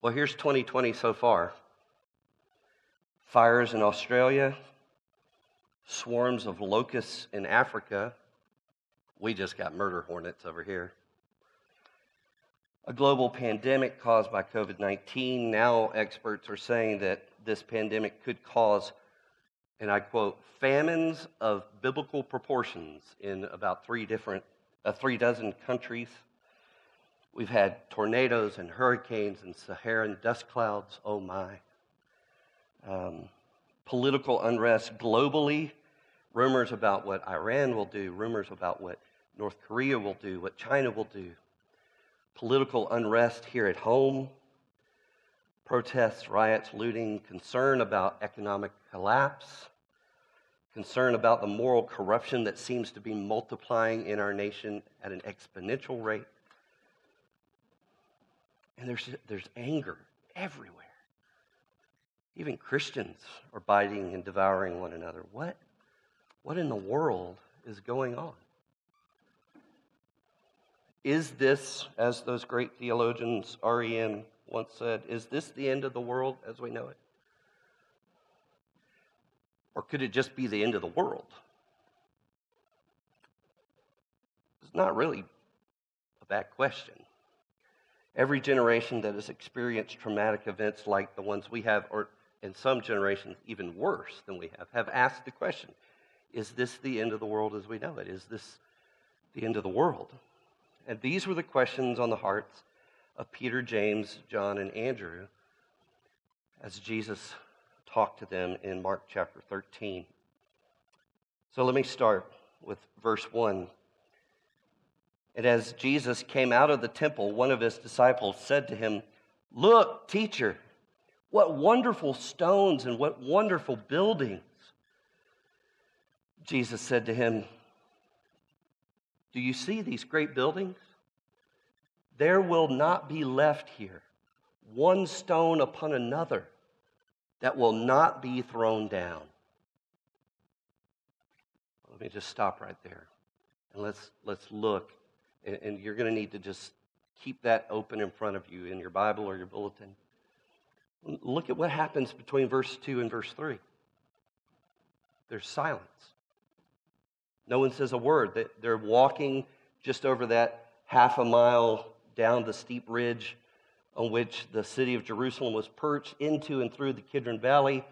Well, here's 2020 so far fires in Australia, swarms of locusts in Africa. We just got murder hornets over here. A global pandemic caused by COVID 19. Now, experts are saying that this pandemic could cause, and I quote, famines of biblical proportions in about three different, uh, three dozen countries. We've had tornadoes and hurricanes and Saharan dust clouds. Oh my. Um, political unrest globally, rumors about what Iran will do, rumors about what North Korea will do, what China will do, political unrest here at home, protests, riots, looting, concern about economic collapse, concern about the moral corruption that seems to be multiplying in our nation at an exponential rate. And there's, there's anger everywhere. Even Christians are biting and devouring one another. What, what in the world is going on? Is this, as those great theologians, R.E.M., once said, is this the end of the world as we know it? Or could it just be the end of the world? It's not really a bad question. Every generation that has experienced traumatic events like the ones we have, or in some generations even worse than we have, have asked the question Is this the end of the world as we know it? Is this the end of the world? And these were the questions on the hearts of Peter, James, John, and Andrew as Jesus talked to them in Mark chapter 13. So let me start with verse 1. And as Jesus came out of the temple, one of his disciples said to him, Look, teacher, what wonderful stones and what wonderful buildings. Jesus said to him, Do you see these great buildings? There will not be left here one stone upon another that will not be thrown down. Let me just stop right there. And let's, let's look. And, and you're going to need to just keep that open in front of you in your Bible or your bulletin. Look at what happens between verse 2 and verse 3. There's silence. No one says a word. They're walking just over that half a mile down the steep ridge on which the city of Jerusalem was perched into and through the Kidron Valley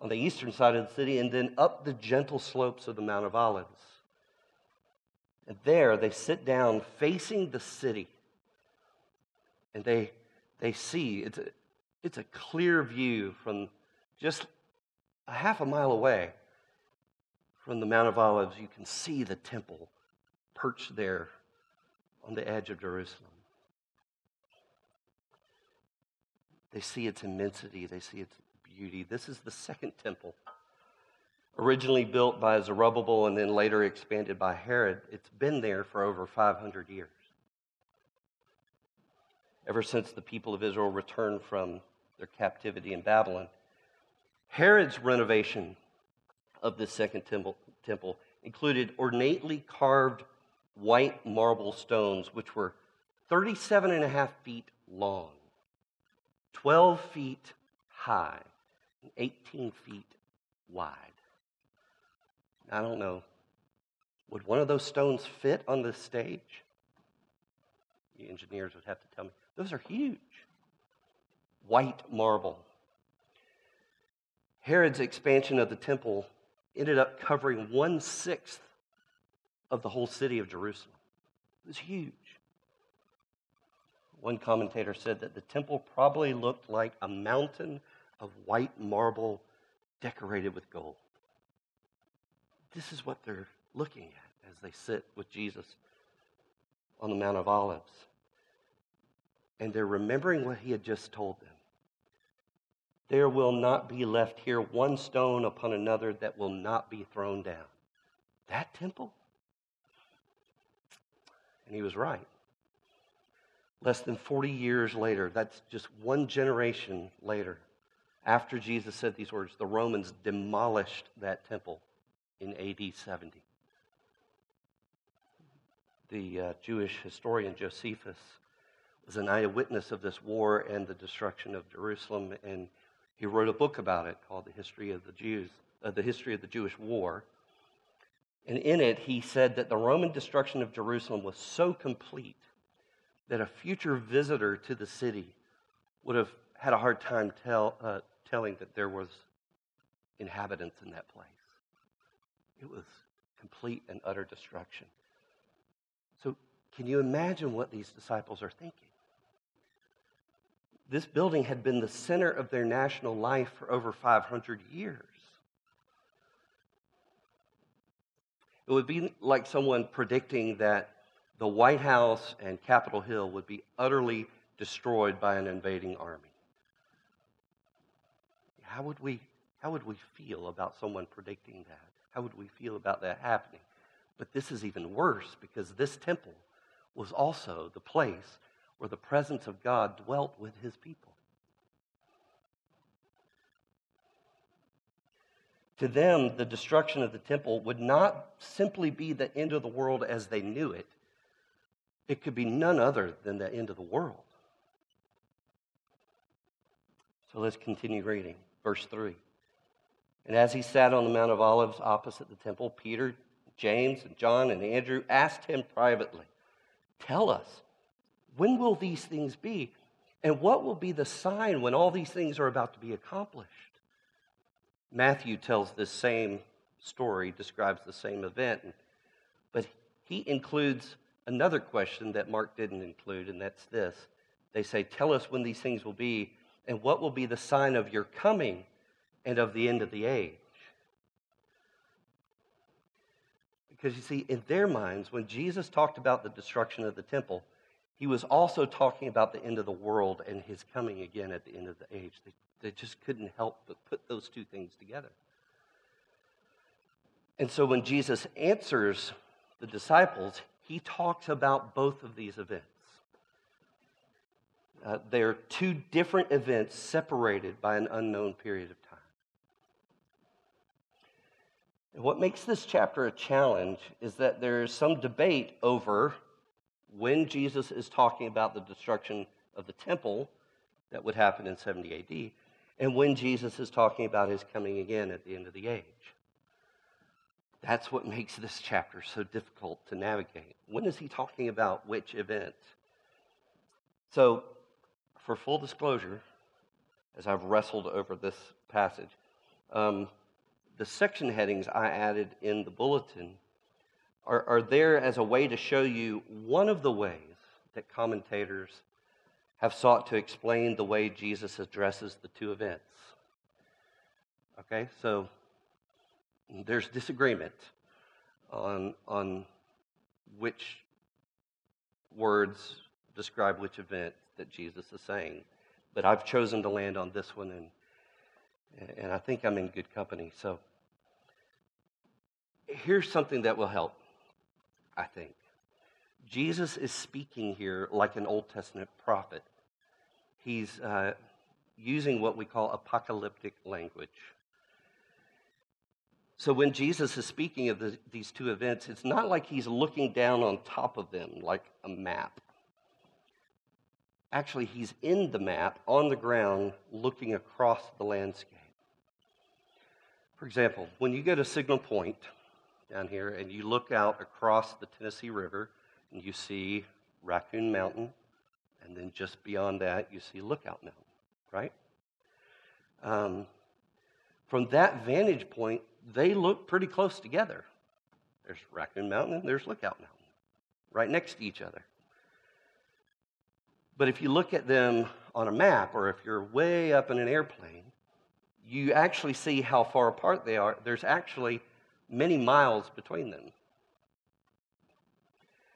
on the eastern side of the city, and then up the gentle slopes of the Mount of Olives. And there they sit down facing the city, and they, they see it's a, it's a clear view from just a half a mile away from the Mount of Olives. You can see the temple perched there on the edge of Jerusalem. They see its immensity, they see its beauty. This is the second temple. Originally built by Zerubbabel and then later expanded by Herod, it's been there for over 500 years. Ever since the people of Israel returned from their captivity in Babylon. Herod's renovation of the second temple, temple included ornately carved white marble stones, which were 37 and a half feet long 12 feet high and 18 feet wide. I don't know. Would one of those stones fit on the stage? The engineers would have to tell me. Those are huge. White marble. Herod's expansion of the temple ended up covering one sixth of the whole city of Jerusalem. It was huge. One commentator said that the temple probably looked like a mountain of white marble decorated with gold. This is what they're looking at as they sit with Jesus on the Mount of Olives. And they're remembering what he had just told them. There will not be left here one stone upon another that will not be thrown down. That temple? And he was right. Less than 40 years later, that's just one generation later, after Jesus said these words, the Romans demolished that temple in AD 70. The uh, Jewish historian Josephus was an eyewitness of this war and the destruction of Jerusalem, and he wrote a book about it called "The History of the Jews," uh, the history of the Jewish War. And in it, he said that the Roman destruction of Jerusalem was so complete that a future visitor to the city would have had a hard time tell, uh, telling that there was inhabitants in that place. It was complete and utter destruction. So, can you imagine what these disciples are thinking? This building had been the center of their national life for over 500 years. It would be like someone predicting that the White House and Capitol Hill would be utterly destroyed by an invading army. How would we, how would we feel about someone predicting that? How would we feel about that happening? But this is even worse because this temple was also the place where the presence of God dwelt with his people. To them, the destruction of the temple would not simply be the end of the world as they knew it, it could be none other than the end of the world. So let's continue reading. Verse 3. And as he sat on the Mount of Olives opposite the temple, Peter, James, and John, and Andrew asked him privately, Tell us, when will these things be? And what will be the sign when all these things are about to be accomplished? Matthew tells this same story, describes the same event, but he includes another question that Mark didn't include, and that's this. They say, Tell us when these things will be, and what will be the sign of your coming and of the end of the age. Because you see, in their minds, when Jesus talked about the destruction of the temple, he was also talking about the end of the world and his coming again at the end of the age. They, they just couldn't help but put those two things together. And so when Jesus answers the disciples, he talks about both of these events. Uh, they are two different events separated by an unknown period of time. And what makes this chapter a challenge is that there is some debate over when Jesus is talking about the destruction of the temple that would happen in 70 AD and when Jesus is talking about his coming again at the end of the age. That's what makes this chapter so difficult to navigate. When is he talking about which event? So, for full disclosure, as I've wrestled over this passage, um, the section headings I added in the bulletin are, are there as a way to show you one of the ways that commentators have sought to explain the way Jesus addresses the two events. Okay, so there's disagreement on, on which words describe which event that Jesus is saying. But I've chosen to land on this one, and, and I think I'm in good company. So here's something that will help, I think. Jesus is speaking here like an Old Testament prophet. He's uh, using what we call apocalyptic language. So when Jesus is speaking of the, these two events, it's not like he's looking down on top of them like a map. Actually, he's in the map on the ground looking across the landscape. For example, when you go to Signal Point down here and you look out across the Tennessee River and you see Raccoon Mountain, and then just beyond that, you see Lookout Mountain, right? Um, from that vantage point, they look pretty close together. There's Raccoon Mountain and there's Lookout Mountain, right next to each other. But if you look at them on a map or if you're way up in an airplane, you actually see how far apart they are. There's actually many miles between them.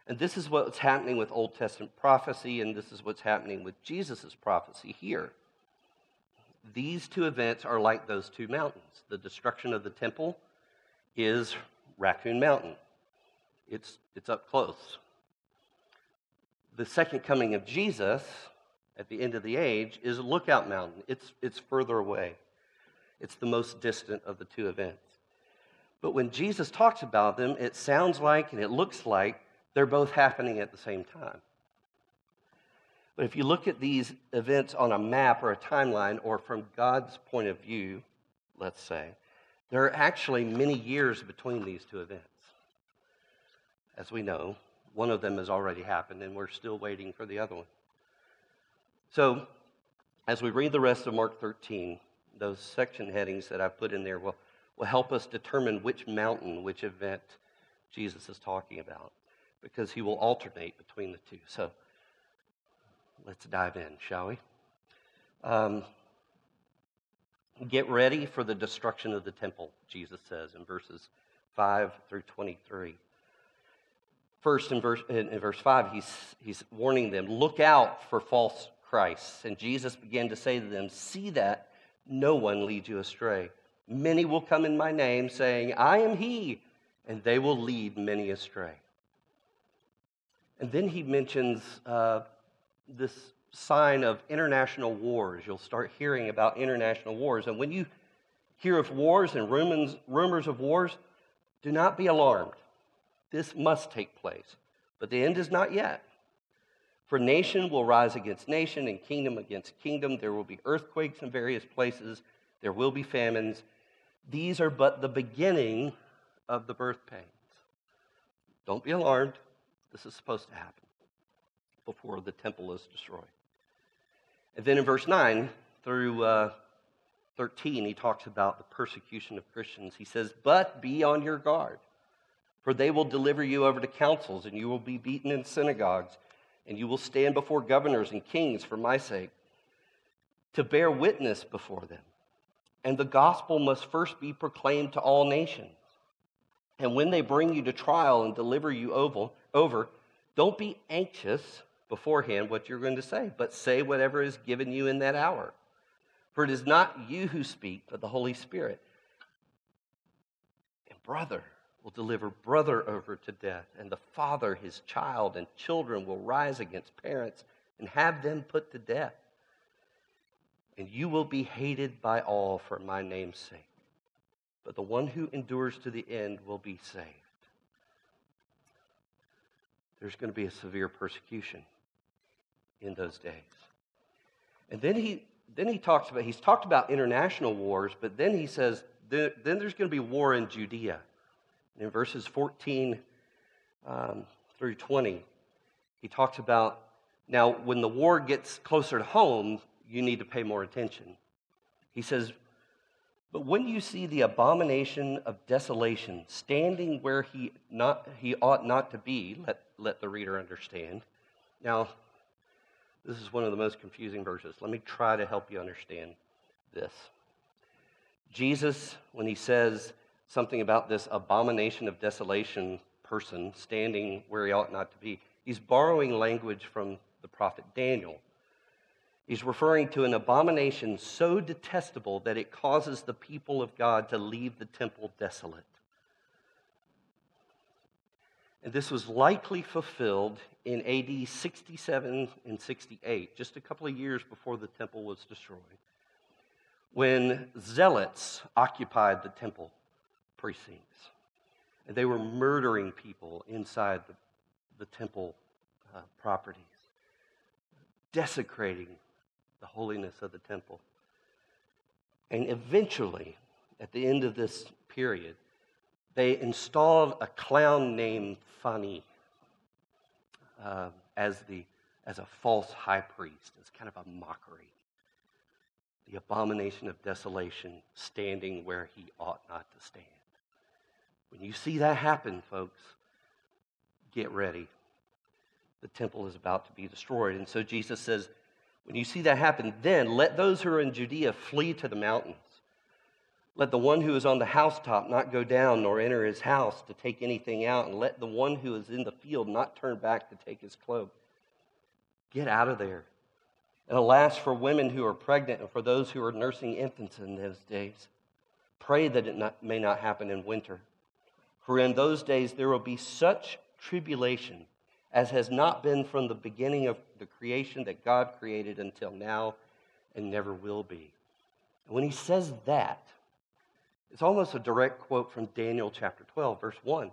And this is what's happening with Old Testament prophecy, and this is what's happening with Jesus' prophecy here. These two events are like those two mountains. The destruction of the temple is Raccoon Mountain, it's, it's up close. The second coming of Jesus at the end of the age is Lookout Mountain, it's, it's further away. It's the most distant of the two events. But when Jesus talks about them, it sounds like and it looks like they're both happening at the same time. But if you look at these events on a map or a timeline, or from God's point of view, let's say, there are actually many years between these two events. As we know, one of them has already happened, and we're still waiting for the other one. So, as we read the rest of Mark 13, those section headings that I've put in there will, will help us determine which mountain, which event Jesus is talking about, because he will alternate between the two. So, let's dive in, shall we? Um, get ready for the destruction of the temple, Jesus says in verses 5 through 23. First, in verse, in, verse 5, he's, he's warning them look out for false Christs. And Jesus began to say to them, See that no one leads you astray. Many will come in my name, saying, I am he, and they will lead many astray. And then he mentions uh, this sign of international wars. You'll start hearing about international wars. And when you hear of wars and rumors, rumors of wars, do not be alarmed. This must take place. But the end is not yet. For nation will rise against nation and kingdom against kingdom. There will be earthquakes in various places. There will be famines. These are but the beginning of the birth pains. Don't be alarmed. This is supposed to happen before the temple is destroyed. And then in verse 9 through uh, 13, he talks about the persecution of Christians. He says, But be on your guard, for they will deliver you over to councils, and you will be beaten in synagogues, and you will stand before governors and kings for my sake, to bear witness before them. And the gospel must first be proclaimed to all nations. And when they bring you to trial and deliver you over, don't be anxious beforehand what you're going to say, but say whatever is given you in that hour. For it is not you who speak, but the Holy Spirit. And brother will deliver brother over to death, and the father his child, and children will rise against parents and have them put to death. And you will be hated by all for my name's sake. But the one who endures to the end will be saved. There's going to be a severe persecution in those days. And then he then he talks about he's talked about international wars, but then he says then, then there's going to be war in Judea. And in verses 14 um, through 20, he talks about now when the war gets closer to home, you need to pay more attention. He says, but when you see the abomination of desolation standing where he, not, he ought not to be, let, let the reader understand. Now, this is one of the most confusing verses. Let me try to help you understand this. Jesus, when he says something about this abomination of desolation person standing where he ought not to be, he's borrowing language from the prophet Daniel. He's referring to an abomination so detestable that it causes the people of God to leave the temple desolate. And this was likely fulfilled in AD 67 and 68, just a couple of years before the temple was destroyed, when zealots occupied the temple precincts. And they were murdering people inside the, the temple uh, properties, desecrating the holiness of the temple. And eventually, at the end of this period, they installed a clown named Fani uh, as, the, as a false high priest, as kind of a mockery. The abomination of desolation standing where he ought not to stand. When you see that happen, folks, get ready. The temple is about to be destroyed. And so Jesus says, when you see that happen, then let those who are in Judea flee to the mountains. Let the one who is on the housetop not go down nor enter his house to take anything out, and let the one who is in the field not turn back to take his cloak. Get out of there. And alas, for women who are pregnant and for those who are nursing infants in those days, pray that it not, may not happen in winter. For in those days there will be such tribulation as has not been from the beginning of the creation that God created until now and never will be. When he says that, it's almost a direct quote from Daniel chapter 12, verse 1.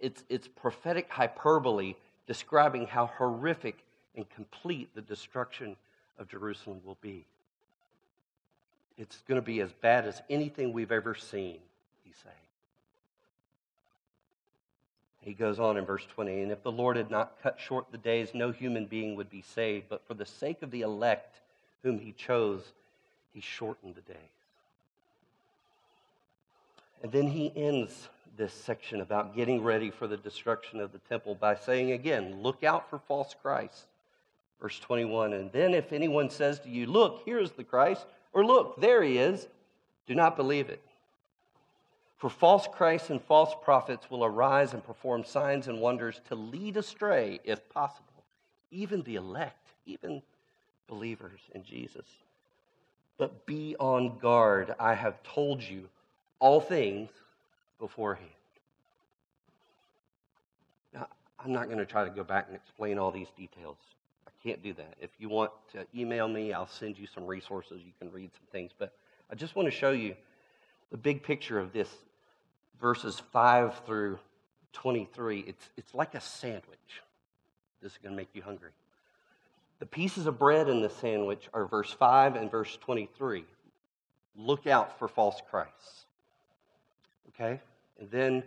It's, it's prophetic hyperbole describing how horrific and complete the destruction of Jerusalem will be. It's going to be as bad as anything we've ever seen, he's saying. He goes on in verse 20, and if the Lord had not cut short the days, no human being would be saved. But for the sake of the elect whom he chose, he shortened the days. And then he ends this section about getting ready for the destruction of the temple by saying again, look out for false Christ. Verse 21, and then if anyone says to you, look, here's the Christ, or look, there he is, do not believe it. For false Christs and false prophets will arise and perform signs and wonders to lead astray, if possible, even the elect, even believers in Jesus. But be on guard. I have told you all things beforehand. Now, I'm not going to try to go back and explain all these details. I can't do that. If you want to email me, I'll send you some resources. You can read some things. But I just want to show you the big picture of this verses 5 through 23. It's, it's like a sandwich. This is going to make you hungry. The pieces of bread in the sandwich are verse 5 and verse 23. Look out for false Christs. Okay? And then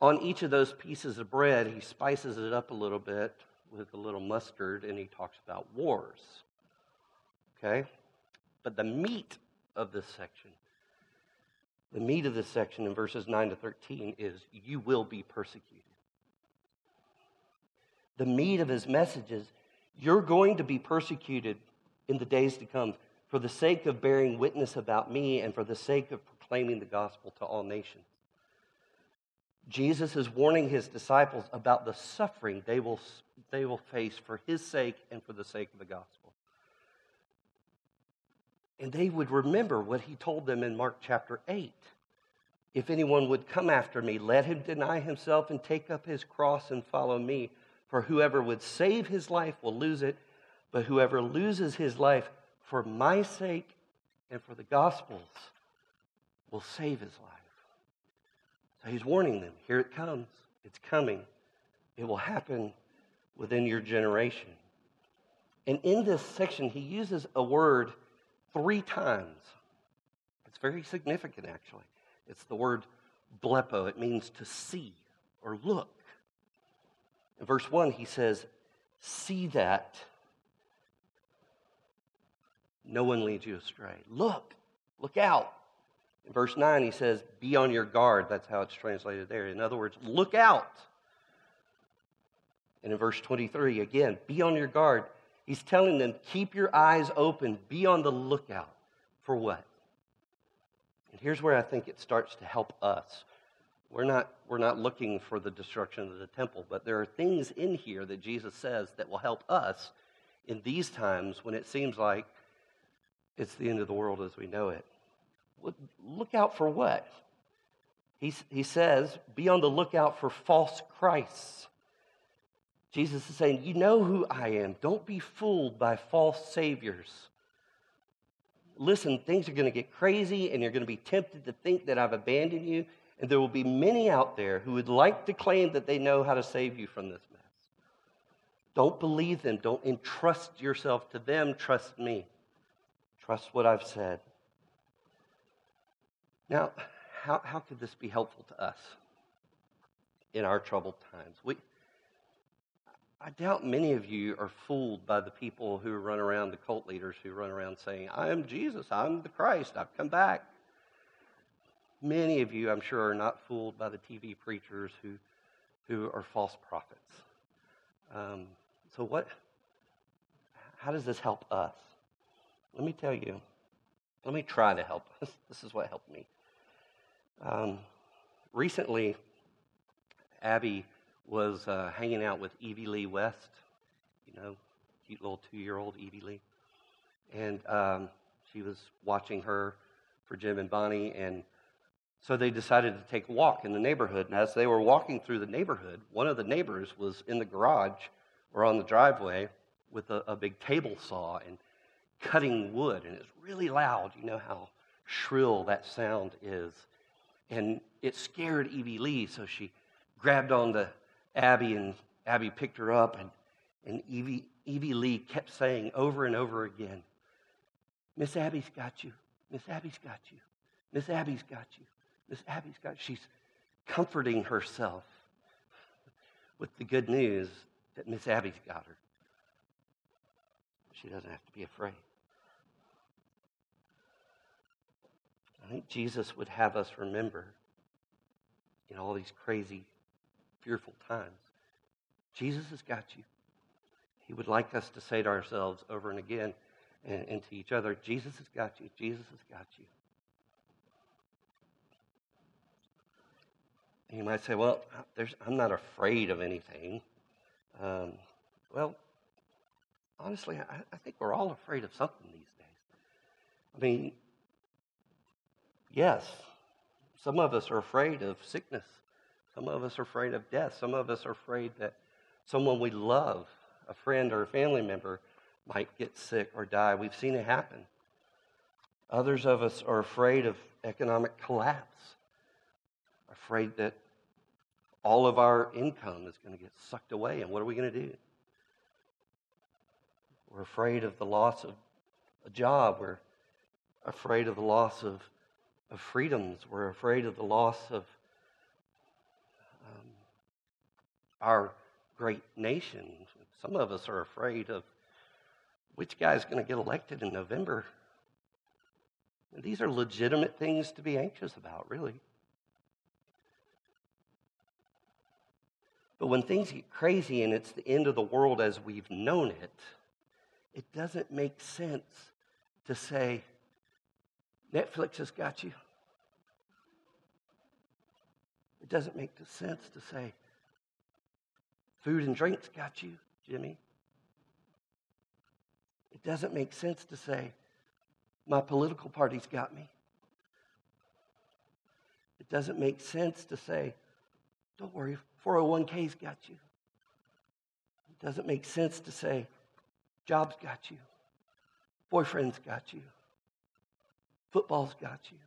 on each of those pieces of bread, he spices it up a little bit with a little mustard and he talks about wars. Okay? But the meat of this section, the meat of this section in verses 9 to 13 is you will be persecuted. The meat of his message is you're going to be persecuted in the days to come for the sake of bearing witness about me and for the sake of proclaiming the gospel to all nations. Jesus is warning his disciples about the suffering they will, they will face for his sake and for the sake of the gospel. And they would remember what he told them in Mark chapter 8. If anyone would come after me, let him deny himself and take up his cross and follow me. For whoever would save his life will lose it, but whoever loses his life for my sake and for the gospel's will save his life. So he's warning them here it comes, it's coming, it will happen within your generation. And in this section, he uses a word three times. It's very significant, actually. It's the word blepo, it means to see or look. In verse 1, he says, See that no one leads you astray. Look, look out. In verse 9, he says, Be on your guard. That's how it's translated there. In other words, look out. And in verse 23, again, be on your guard. He's telling them, keep your eyes open, be on the lookout. For what? And here's where I think it starts to help us. We're not, we're not looking for the destruction of the temple, but there are things in here that Jesus says that will help us in these times when it seems like it's the end of the world as we know it look out for what? He, he says, be on the lookout for false Christs. Jesus is saying, You know who I am. Don't be fooled by false saviors. Listen, things are going to get crazy, and you're going to be tempted to think that I've abandoned you. And there will be many out there who would like to claim that they know how to save you from this mess. Don't believe them. Don't entrust yourself to them. Trust me. Trust what I've said. Now, how, how could this be helpful to us in our troubled times? We, I doubt many of you are fooled by the people who run around, the cult leaders who run around saying, I am Jesus, I'm the Christ, I've come back. Many of you, I'm sure, are not fooled by the TV preachers who, who are false prophets. Um, so, what, how does this help us? Let me tell you. Let me try to help. This is what helped me. Um, recently, Abby was uh, hanging out with Evie Lee West, you know, cute little two year old Evie Lee. And um, she was watching her for Jim and Bonnie. And so they decided to take a walk in the neighborhood. And as they were walking through the neighborhood, one of the neighbors was in the garage or on the driveway with a, a big table saw and cutting wood. And it's really loud. You know how shrill that sound is. And it scared Evie Lee, so she grabbed on to Abby, and Abby picked her up, and, and Evie, Evie Lee kept saying over and over again, Miss Abby's got you. Miss Abby's got you. Miss Abby's got you. Miss Abby's got you. She's comforting herself with the good news that Miss Abby's got her. She doesn't have to be afraid. I think Jesus would have us remember in all these crazy, fearful times Jesus has got you. He would like us to say to ourselves over and again and, and to each other Jesus has got you. Jesus has got you. And you might say, well, I'm not afraid of anything. Um, well, honestly, I, I, think we're all afraid of something these days. I mean, yes, some of us are afraid of sickness. Some of us are afraid of death. Some of us are afraid that someone we love, a friend or a family member, might get sick or die. We've seen it happen. Others of us are afraid of economic collapse, afraid that all of our income is going to get sucked away, and what are we going to do? We're afraid of the loss of a job. We're afraid of the loss of, of freedoms. We're afraid of the loss of um, our great nation. Some of us are afraid of which guy is going to get elected in November. And these are legitimate things to be anxious about, really. But when things get crazy and it's the end of the world as we've known it, it doesn't make sense to say, Netflix has got you. It doesn't make sense to say, food and drinks got you, Jimmy. It doesn't make sense to say, my political party's got me. It doesn't make sense to say, don't worry, 401k's got you. It doesn't make sense to say, job's got you, boyfriend's got you, football's got you.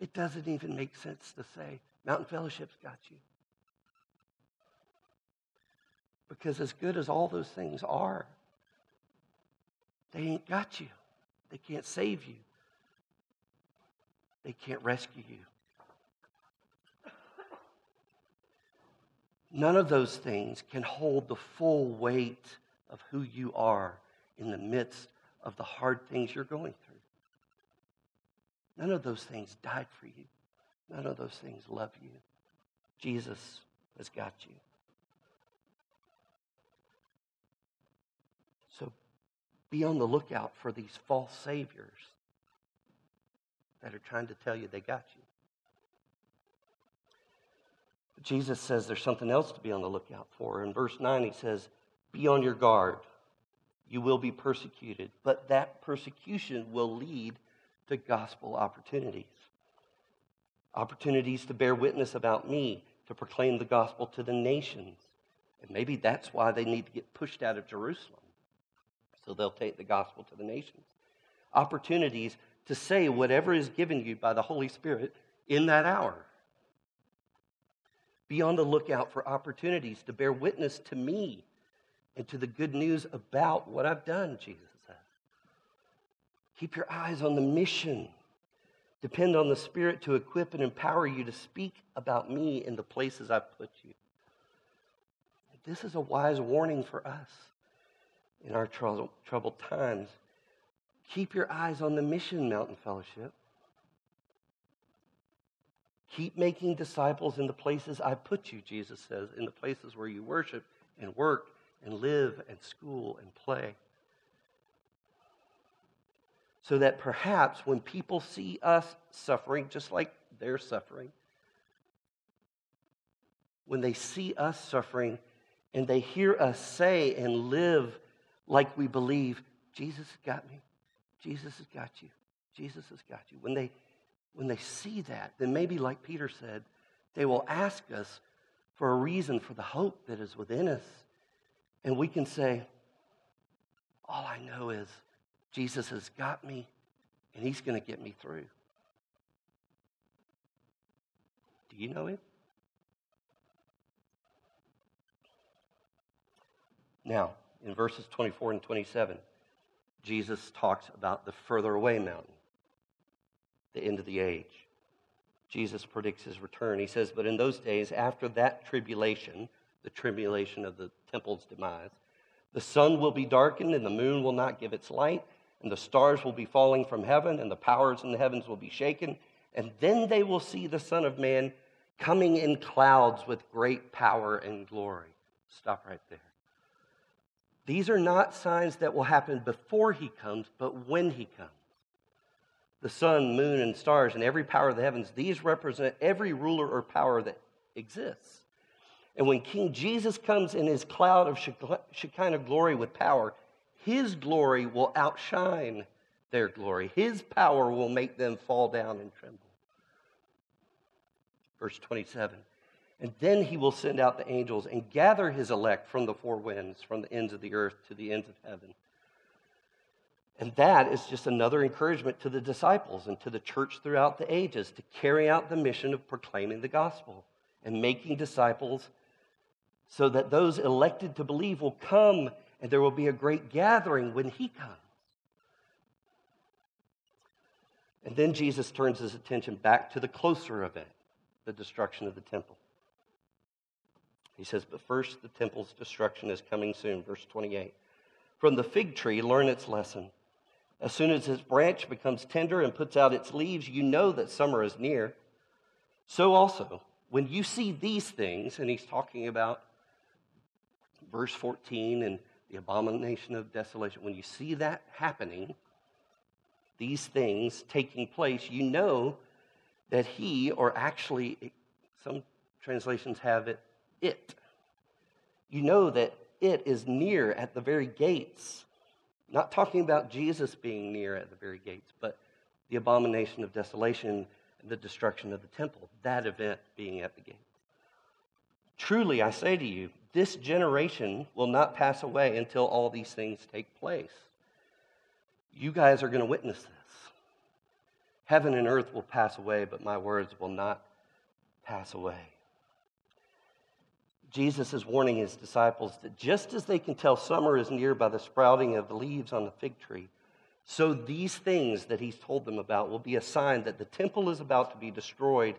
It doesn't even make sense to say, Mountain Fellowship's got you. Because as good as all those things are, they ain't got you. They can't save you. They can't rescue you. None of those things can hold the full weight of who you are in the midst of the hard things you're going through. None of those things died for you. None of those things love you. Jesus has got you. So be on the lookout for these false saviors that are trying to tell you they got you. But Jesus says there's something else to be on the lookout for. In verse 9, he says, Be on your guard. You will be persecuted, but that persecution will lead to gospel opportunities. Opportunities to bear witness about me, to proclaim the gospel to the nations. And maybe that's why they need to get pushed out of Jerusalem. So they'll take the gospel to the nations. Opportunities to say whatever is given you by the Holy Spirit in that hour. Be on the lookout for opportunities to bear witness to me and to the good news about what I've done, Jesus says. Keep your eyes on the mission. Depend on the Spirit to equip and empower you to speak about me in the places I've put you. This is a wise warning for us in our troubled times. Keep your eyes on the mission, Mountain Fellowship. Keep making disciples in the places I put you, Jesus says, in the places where you worship and work and live and school and play. So that perhaps when people see us suffering, just like they're suffering, when they see us suffering and they hear us say and live like we believe, Jesus has got me, Jesus has got you, Jesus has got you. When they when they see that, then maybe, like Peter said, they will ask us for a reason for the hope that is within us. And we can say, All I know is Jesus has got me, and he's going to get me through. Do you know him? Now, in verses 24 and 27, Jesus talks about the further away mountain, the end of the age. Jesus predicts his return. He says, But in those days, after that tribulation, the tribulation of the temple's demise, the sun will be darkened, and the moon will not give its light, and the stars will be falling from heaven, and the powers in the heavens will be shaken. And then they will see the Son of Man coming in clouds with great power and glory. Stop right there. These are not signs that will happen before he comes, but when he comes. The sun, moon, and stars, and every power of the heavens, these represent every ruler or power that exists. And when King Jesus comes in his cloud of Shekinah glory with power, his glory will outshine their glory. His power will make them fall down and tremble. Verse 27 And then he will send out the angels and gather his elect from the four winds, from the ends of the earth to the ends of heaven. And that is just another encouragement to the disciples and to the church throughout the ages to carry out the mission of proclaiming the gospel and making disciples so that those elected to believe will come and there will be a great gathering when he comes. And then Jesus turns his attention back to the closer event, the destruction of the temple. He says, But first, the temple's destruction is coming soon. Verse 28. From the fig tree, learn its lesson. As soon as its branch becomes tender and puts out its leaves, you know that summer is near. So also, when you see these things, and he's talking about verse 14 and the abomination of desolation, when you see that happening, these things taking place, you know that he, or actually, some translations have it, it. You know that it is near at the very gates. Not talking about Jesus being near at the very gates, but the abomination of desolation and the destruction of the temple, that event being at the gates. Truly, I say to you, this generation will not pass away until all these things take place. You guys are going to witness this. Heaven and earth will pass away, but my words will not pass away. Jesus is warning his disciples that just as they can tell summer is near by the sprouting of the leaves on the fig tree, so these things that he's told them about will be a sign that the temple is about to be destroyed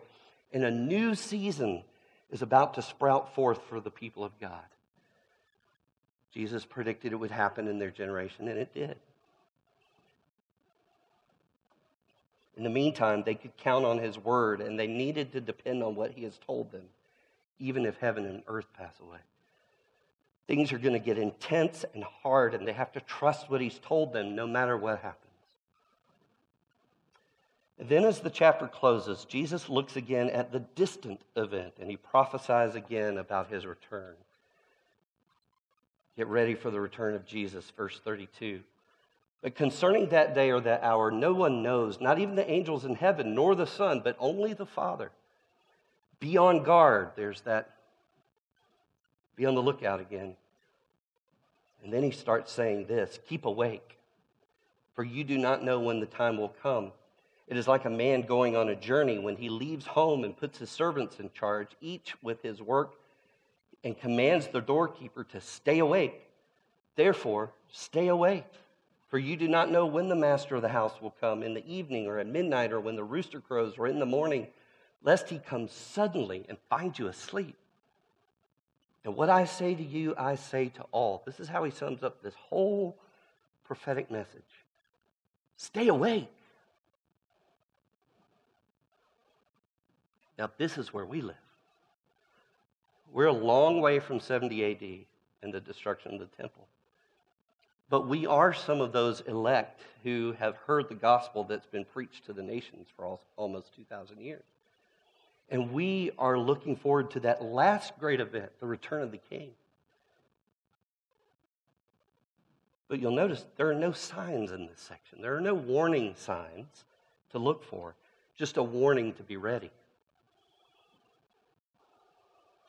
and a new season is about to sprout forth for the people of God. Jesus predicted it would happen in their generation, and it did. In the meantime, they could count on his word, and they needed to depend on what he has told them even if heaven and earth pass away. Things are going to get intense and hard, and they have to trust what he's told them no matter what happens. And then, as the chapter closes, Jesus looks again at the distant event and he prophesies again about his return. Get ready for the return of Jesus, verse 32. But concerning that day or that hour, no one knows, not even the angels in heaven, nor the Son, but only the Father. Be on guard. There's that. Be on the lookout again. And then he starts saying this Keep awake, for you do not know when the time will come. It is like a man going on a journey when he leaves home and puts his servants in charge, each with his work, and commands the doorkeeper to stay awake. Therefore, stay awake, for you do not know when the master of the house will come in the evening or at midnight or when the rooster crows or in the morning lest he come suddenly and find you asleep. And what I say to you, I say to all. This is how he sums up this whole prophetic message. Stay awake. Now, this is where we live. We're a long way from 70 AD and the destruction of the temple. But we are some of those elect who have heard the gospel that's been preached to the nations for almost 2,000 years. And we are looking forward to that last great event, the return of the King. But you'll notice there are no signs in this section. There are no warning signs to look for, just a warning to be ready.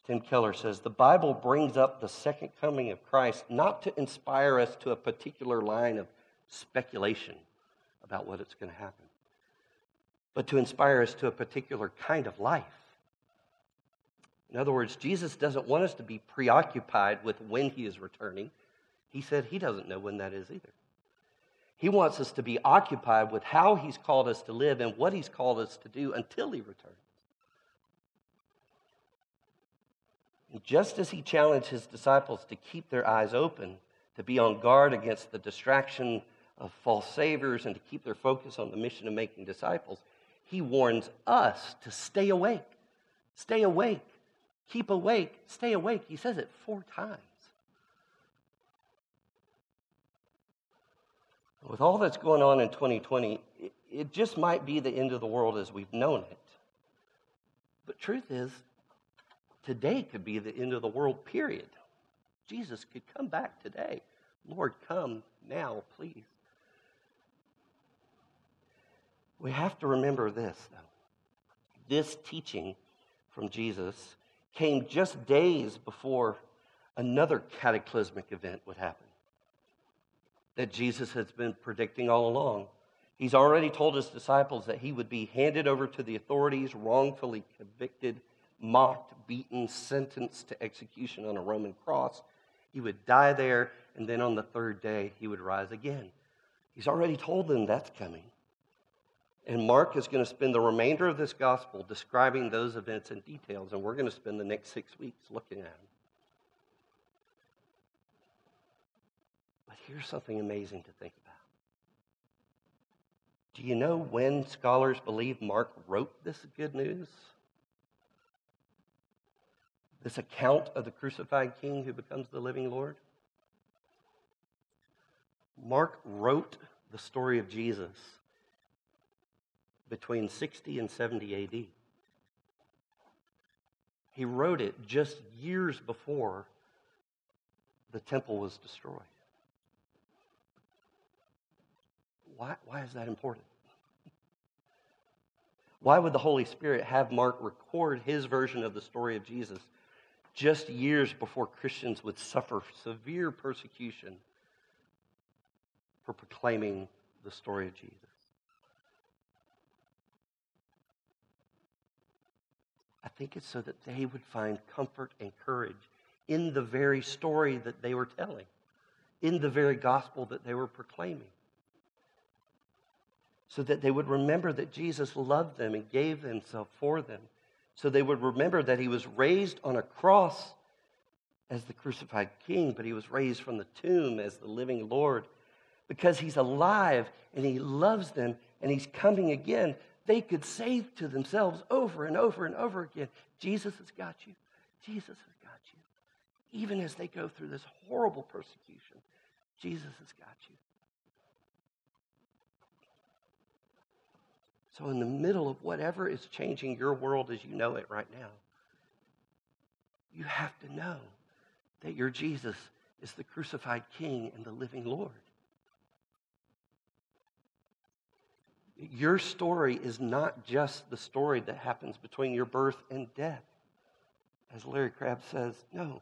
Tim Keller says the Bible brings up the second coming of Christ not to inspire us to a particular line of speculation about what it's going to happen, but to inspire us to a particular kind of life. In other words, Jesus doesn't want us to be preoccupied with when he is returning. He said he doesn't know when that is either. He wants us to be occupied with how he's called us to live and what he's called us to do until he returns. And just as he challenged his disciples to keep their eyes open, to be on guard against the distraction of false saviors, and to keep their focus on the mission of making disciples, he warns us to stay awake. Stay awake. Keep awake. Stay awake. He says it four times. With all that's going on in 2020, it, just might be the end of the world as we've known it. But truth is, today could be the end of the world, period. Jesus could come back today. Lord, come now, please. We have to remember this, though. This teaching from Jesus came just days before another cataclysmic event would happen that Jesus has been predicting all along. He's already told his disciples that he would be handed over to the authorities, wrongfully convicted, mocked, beaten, sentenced to execution on a Roman cross. He would die there, and then on the third day, he would rise again. He's already told them that's coming. And Mark is going to spend the remainder of this gospel describing those events in details, and we're going to spend the next six weeks looking at them. But here's something amazing to think about. Do you know when scholars believe Mark wrote this good news? This account of the crucified king who becomes the living Lord? Mark wrote the story of Jesus between 60 and 70 AD. He wrote it just years before the temple was destroyed. Why, why is that important? Why would the Holy Spirit have Mark record his version of the story of Jesus just years before Christians would suffer severe persecution for proclaiming the story of Jesus? I think it's so that they would find comfort and courage in the very story that they were telling, in the very gospel that they were proclaiming. So that they would remember that Jesus loved them and gave himself for them. So they would remember that he was raised on a cross as the crucified king, but he was raised from the tomb as the living Lord because he's alive and he loves them and he's coming again they could say to themselves over and over and over again Jesus has got you. Jesus has got you. Even as they go through this horrible persecution, Jesus has got you. So, in the middle of whatever is changing your world as you know it right now, you have to know that your Jesus is the crucified King and the living Lord. Your story is not just the story that happens between your birth and death. As Larry Crabb says, no,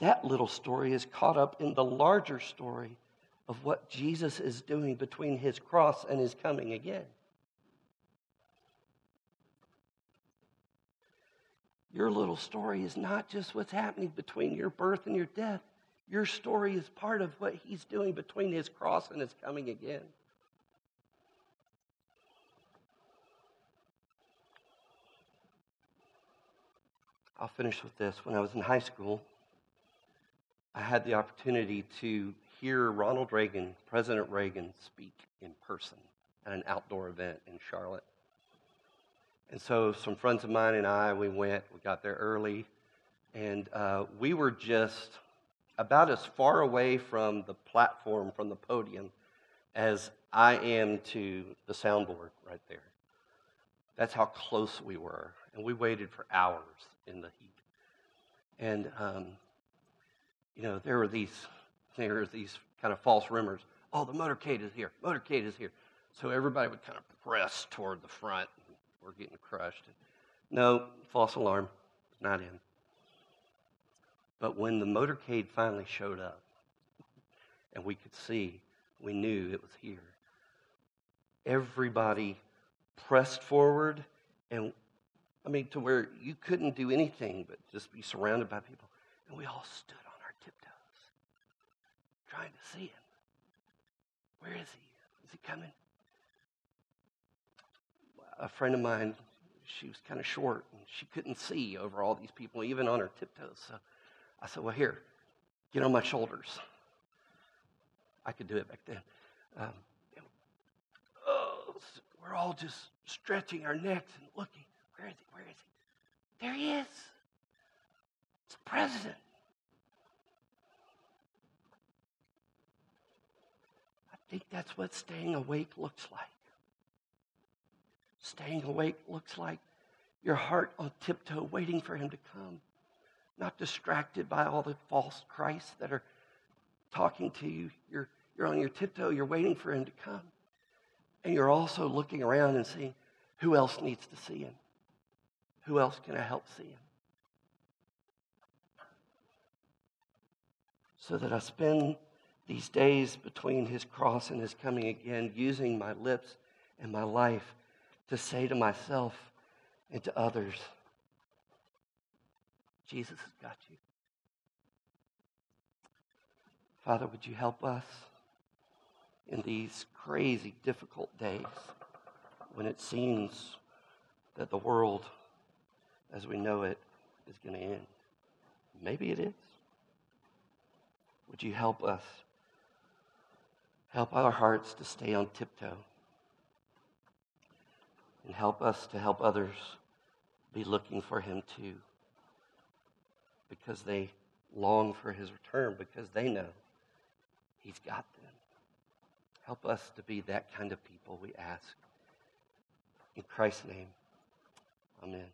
that little story is caught up in the larger story of what Jesus is doing between his cross and his coming again. Your little story is not just what's happening between your birth and your death. Your story is part of what he's doing between his cross and his coming again. I'll finish with this. When I was in high school, I had the opportunity to hear Ronald Reagan, President Reagan, speak in person at an outdoor event in Charlotte. And so some friends of mine and I, we went, we got there early, and uh, we were just about as far away from the platform, from the podium, as I am to the soundboard right there. That's how close we were. And we waited for hours in the heat. And, um, you know, there were these, there were these kind of false rumors. Oh, the motorcade is here. Motorcade is here. So everybody would kind of press toward the front. We're getting crushed. No, false alarm. Not in. But when the motorcade finally showed up and we could see, we knew it was here. Everybody pressed forward and I mean, to where you couldn't do anything but just be surrounded by people. And we all stood on our tiptoes. trying to see him. Where is he? Is he coming? A friend of mine, she was kind of short and she couldn't see over all these people, even on her tiptoes. So I said, Well, here, get on my shoulders. I could do it back then. Um, oh, we're all just stretching our necks and looking. Where is he? Where is he? There he is. It's the president. I think that's what staying awake looks like. Staying awake looks like your heart on tiptoe, waiting for him to come, not distracted by all the false Christs that are talking to you. You're, you're on your tiptoe, you're waiting for him to come. And you're also looking around and seeing who else needs to see him. Who else can I help see? So that I spend these days between his cross and his coming again, using my lips and my life to say to myself and to others, Jesus has got you. Father, would you help us in these crazy, difficult days when it seems that the world as we know it is going to end? Maybe it is. Would you help us? Help our hearts to stay on tiptoe and help us to help others be looking for him too because they long for his return because they know he's got them. Help us to be that kind of people, we ask. In Christ's name, amen.